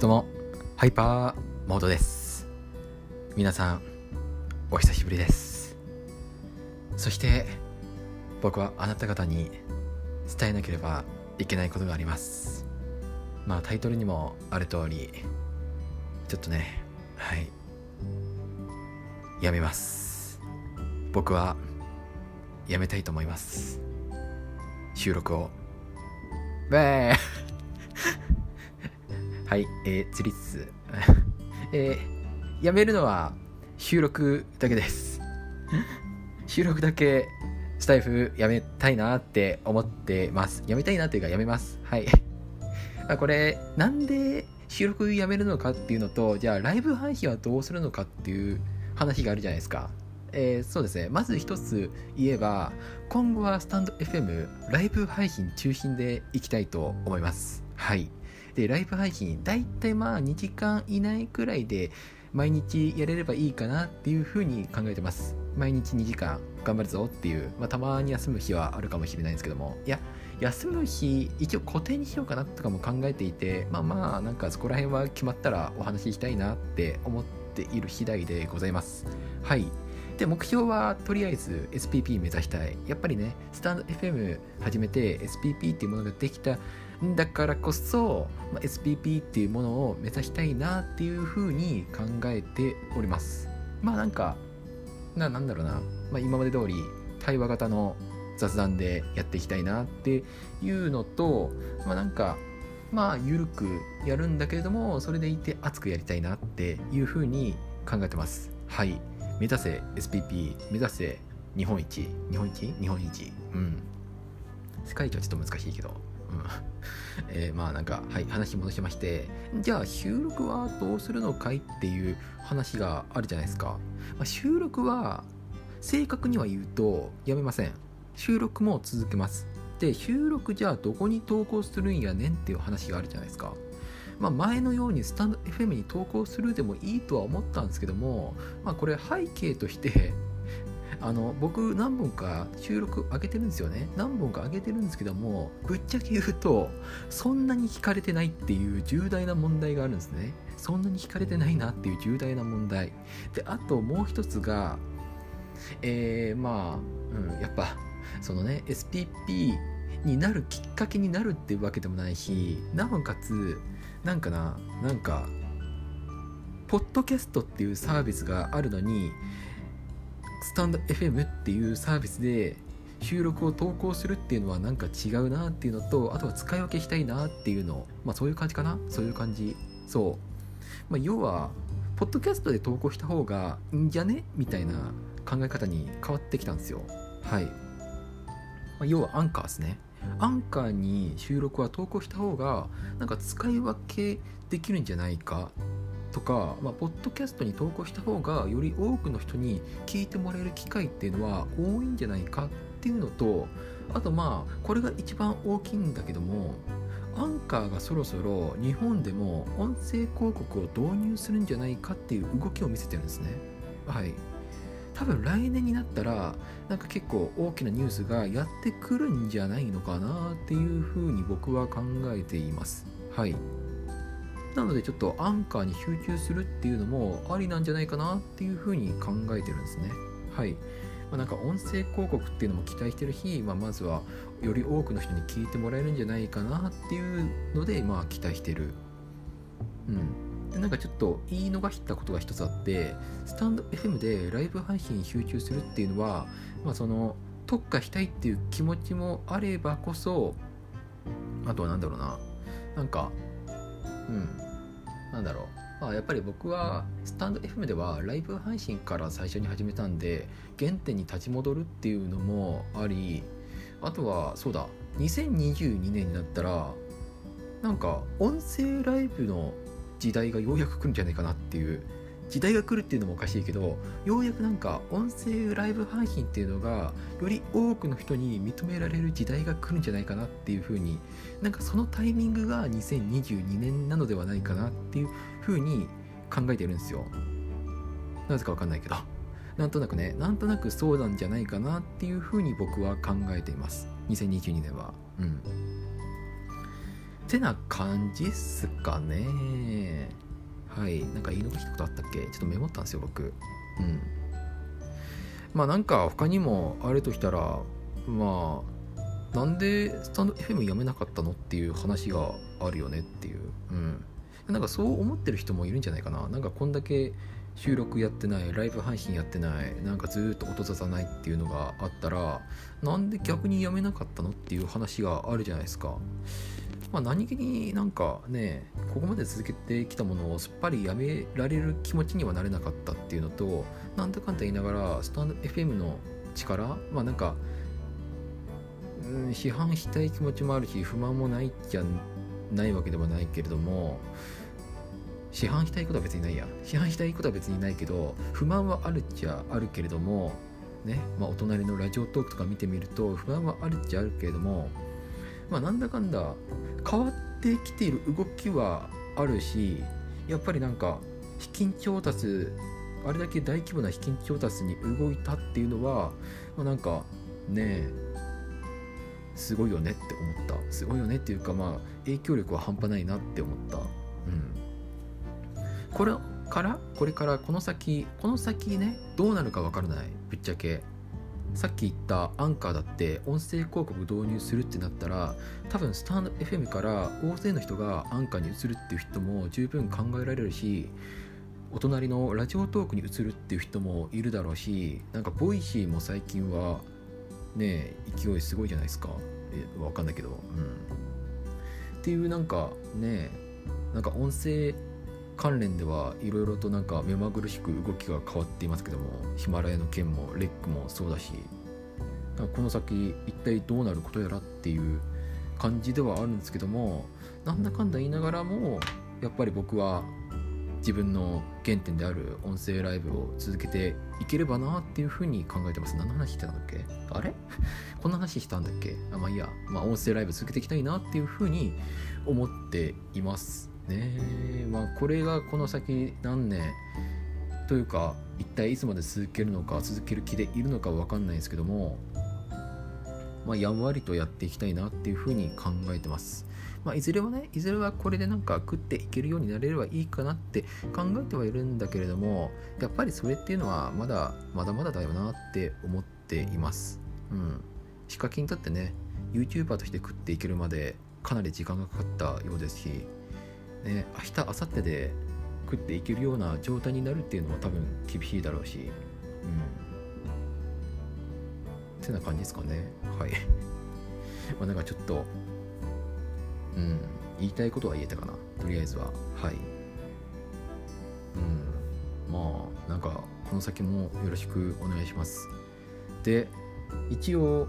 どうもハイパーモードです。皆さんお久しぶりです。そして僕はあなた方に伝えなければいけないことがあります。まあタイトルにもある通りちょっとねはい。やめます。僕はやめたいと思います。収録を。べーはい、えー、釣りつつ、えー、やめるのは収録だけです。収録だけスタイフやめたいなって思ってます。やめたいなっていうかやめます。はい。あこれ、なんで収録やめるのかっていうのと、じゃあライブ配信はどうするのかっていう話があるじゃないですか。えーそうですね。まず一つ言えば、今後はスタンド FM ライブ配信中心でいきたいと思います。はい。で、ライブ配信、だいたいまあ2時間以内くらいで毎日やれればいいかなっていうふうに考えてます。毎日2時間頑張るぞっていう、まあたまに休む日はあるかもしれないんですけども、いや、休む日、一応固定にしようかなとかも考えていて、まあまあ、なんかそこら辺は決まったらお話ししたいなって思っている次第でございます。はい。で、目標はとりあえず SPP 目指したい。やっぱりね、スタンド FM 始めて SPP っていうものができただからこそ、まあ SPP っていうものを目指したいなっていうふうに考えております。まあなんか、ななんだろうな、まあ、今まで通り対話型の雑談でやっていきたいなっていうのと、まあなんか、まあ緩くやるんだけれども、それでいて熱くやりたいなっていうふうに考えてます。はい。目指せ SPP、目指せ日本一。日本一？日本一？うん。世界一はちょっと難しいけど。えーまあなんか、はい、話戻しまして、じゃあ収録はどうするのかいっていう話があるじゃないですか。まあ、収録は、正確には言うと、やめません。収録も続けます。で、収録じゃあどこに投稿するんやねんっていう話があるじゃないですか。まあ、前のようにスタンド FM に投稿するでもいいとは思ったんですけども、まあ、これ背景としてあの僕何本か収録上げてるんですよね。何本か上げてるんですけどもぶっちゃけ言うとそんなに聞かれてないっていう重大な問題があるんですね。そんなに聞かれてないなっていう重大な問題。であともう一つがえー、まあ、うん、やっぱそのね SPP になるきっかけになるっていうわけでもないしなおかつなんかななんかポッドキャストっていうサービスがあるのにスタンド FM っていうサービスで収録を投稿するっていうのはなんか違うなっていうのとあとは使い分けしたいなっていうのまあそういう感じかな？そういう感じ。そう、まあ、要はポッドキャストで投稿した方がいいんじゃね？みたいな考え方に変わってきたんですよ。はい、まあ、要はアンカーですね。アンカーに収録は投稿した方がなんか使い分けできるんじゃないかとか、まあ、ポッドキャストに投稿した方がより多くの人に聞いてもらえる機会っていうのは多いんじゃないかっていうのとあとまあこれが一番大きいんだけどもアンカーがそろそろ日本でも音声広告を導入するんじゃないかっていう動きを見せてるんですね。はい。多分来年になったらなんか結構大きなニュースがやってくるんじゃないのかなっていうふうに僕は考えています。はい。なのでちょっとアンカーに集中するっていうのもありなんじゃないかなっていうふうに考えてるんですね。はい、まあ、なんか音声広告っていうのも期待してるし、まあ、まずはより多くの人に聞いてもらえるんじゃないかなっていうのでまあ期待してる。うん。でなんかちょっと言い逃したことが一つあってスタンド FM でライブ配信に集中するっていうのは、まあ、その特化したいっていう気持ちもあればこそあとは何だろうな。なんかうん。なんだろう。まあやっぱり僕はスタンド FM ではライブ配信から最初に始めたんで原点に立ち戻るっていうのもありあとはそうだ2022年になったらなんか音声ライブの時代がようやく来るんじゃないかなっていう時代が来るっていうのもおかしいけどようやくなんか音声ライブ配信っていうのがより多くの人に認められる時代が来るんじゃないかなっていうふうになんかそのタイミングが2022年なのではないかなっていうふうに考えてるんですよ。なぜかわかんないけど。なんとなくねなんとなくそうなんじゃないかなっていうふうに僕は考えています。2022年は。うん。てな感じっすかねはいなんか言い残したことあったっけ？ちょっとメモったんですよ僕。うん。まあなんか他にもあるとしたらまあなんでスタンド FM やめなかったのっていう話があるよねっていう。うん。なんかそう思ってる人もいるんじゃないかな。なんかこんだけ収録やってないライブ配信やってないなんかずっと音沙汰ないっていうのがあったらなんで逆にやめなかったのっていう話があるじゃないですか。まあ何気になんかねここまで続けてきたものをすっぱりやめられる気持ちにはなれなかったっていうのとなんだかんだ言いながらスタンド FM の力まあなんか、うん、批判したい気持ちもあるし不満もないじゃないわけではないけれども批判したいことは別にないや。批判したいことは別にないけど不満はあるっちゃあるけれどもねまあお隣のラジオトークとか見てみると不満はあるっちゃあるけれどもまあなんだかんだ変わってきている動きはあるしやっぱりなんか資金調達あれだけ大規模な資金調達に動いたっていうのは、まあ、なんかねすごいよねって思った。すごいよねっていうかまあ影響力は半端ないなって思った。うん。これからこれからこの先この先ねどうなるか分からない。ぶっちゃけ。さっき言ったアンカーだって音声広告導入するってなったら多分スタンド FM から大勢の人がアンカーに移るっていう人も十分考えられるしお隣の Radiotalk に移るっていう人もいるだろうしなんか Voicy も最近はね勢いすごいじゃないですか。えわかんないけど。うん。っていうなんかねなんか音声関連ではいろいろとなんか目まぐるしく動きが変わっていますけどもヒマラヤの件も REC もそうだしだこの先一体どうなることやらっていう感じではあるんですけどもなんだかんだ言いながらもやっぱり僕は自分の原点である音声ライブを続けていければなっていうふうに考えてます。何の話してたんだっけ？あれ？こんな話したんだっけ？あまあいいや、まあ音声ライブ続けていきたいなっていうふうに思っています。ねまあこれがこの先何年というか一体いつまで続けるのか続ける気でいるのか分かんないですけどもまあやんわりとやっていきたいなっていうふうに考えてますまあ、いずれはね、いずれはこれでなんか食っていけるようになれればいいかなって考えてはいるんだけれども、やっぱりそれっていうのはまだまだまだだよなって思っています。うん。仕掛けにとってね、YouTuber として食っていけるまでかなり時間がかかったようですし、ね、明日明後日で食っていけるような状態になるっていうのは多分厳しいだろうしうん。ってな感じですかね。はい。まあなんかちょっとうん。言いたいことは言えたかな。とりあえずは。はい。うん。まあなんかこの先もよろしくお願いします。で一応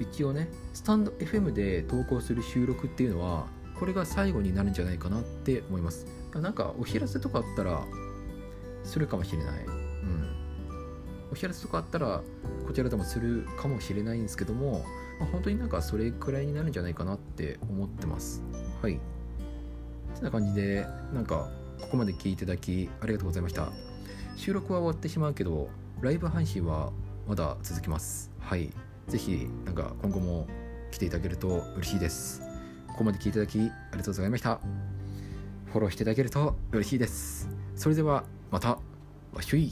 一応ねスタンド FM で投稿する収録っていうのはこれが最後になるんじゃないかなって思います。なんかお知らせとかあったらするかもしれない。うん。お知らせとかあったらこちらでもするかもしれないんですけども、まあ、本当になんかそれくらいになるんじゃないかなって思ってます。はい。てな感じでなんかここまで聞いていただきありがとうございました。収録は終わってしまうけどライブ配信はまだ続きます。はい。是非なんか今後も来ていただけると嬉しいです。ここまで聞いていただきありがとうございました。フォローしていただけると嬉しいです。それではまた、わっしょい。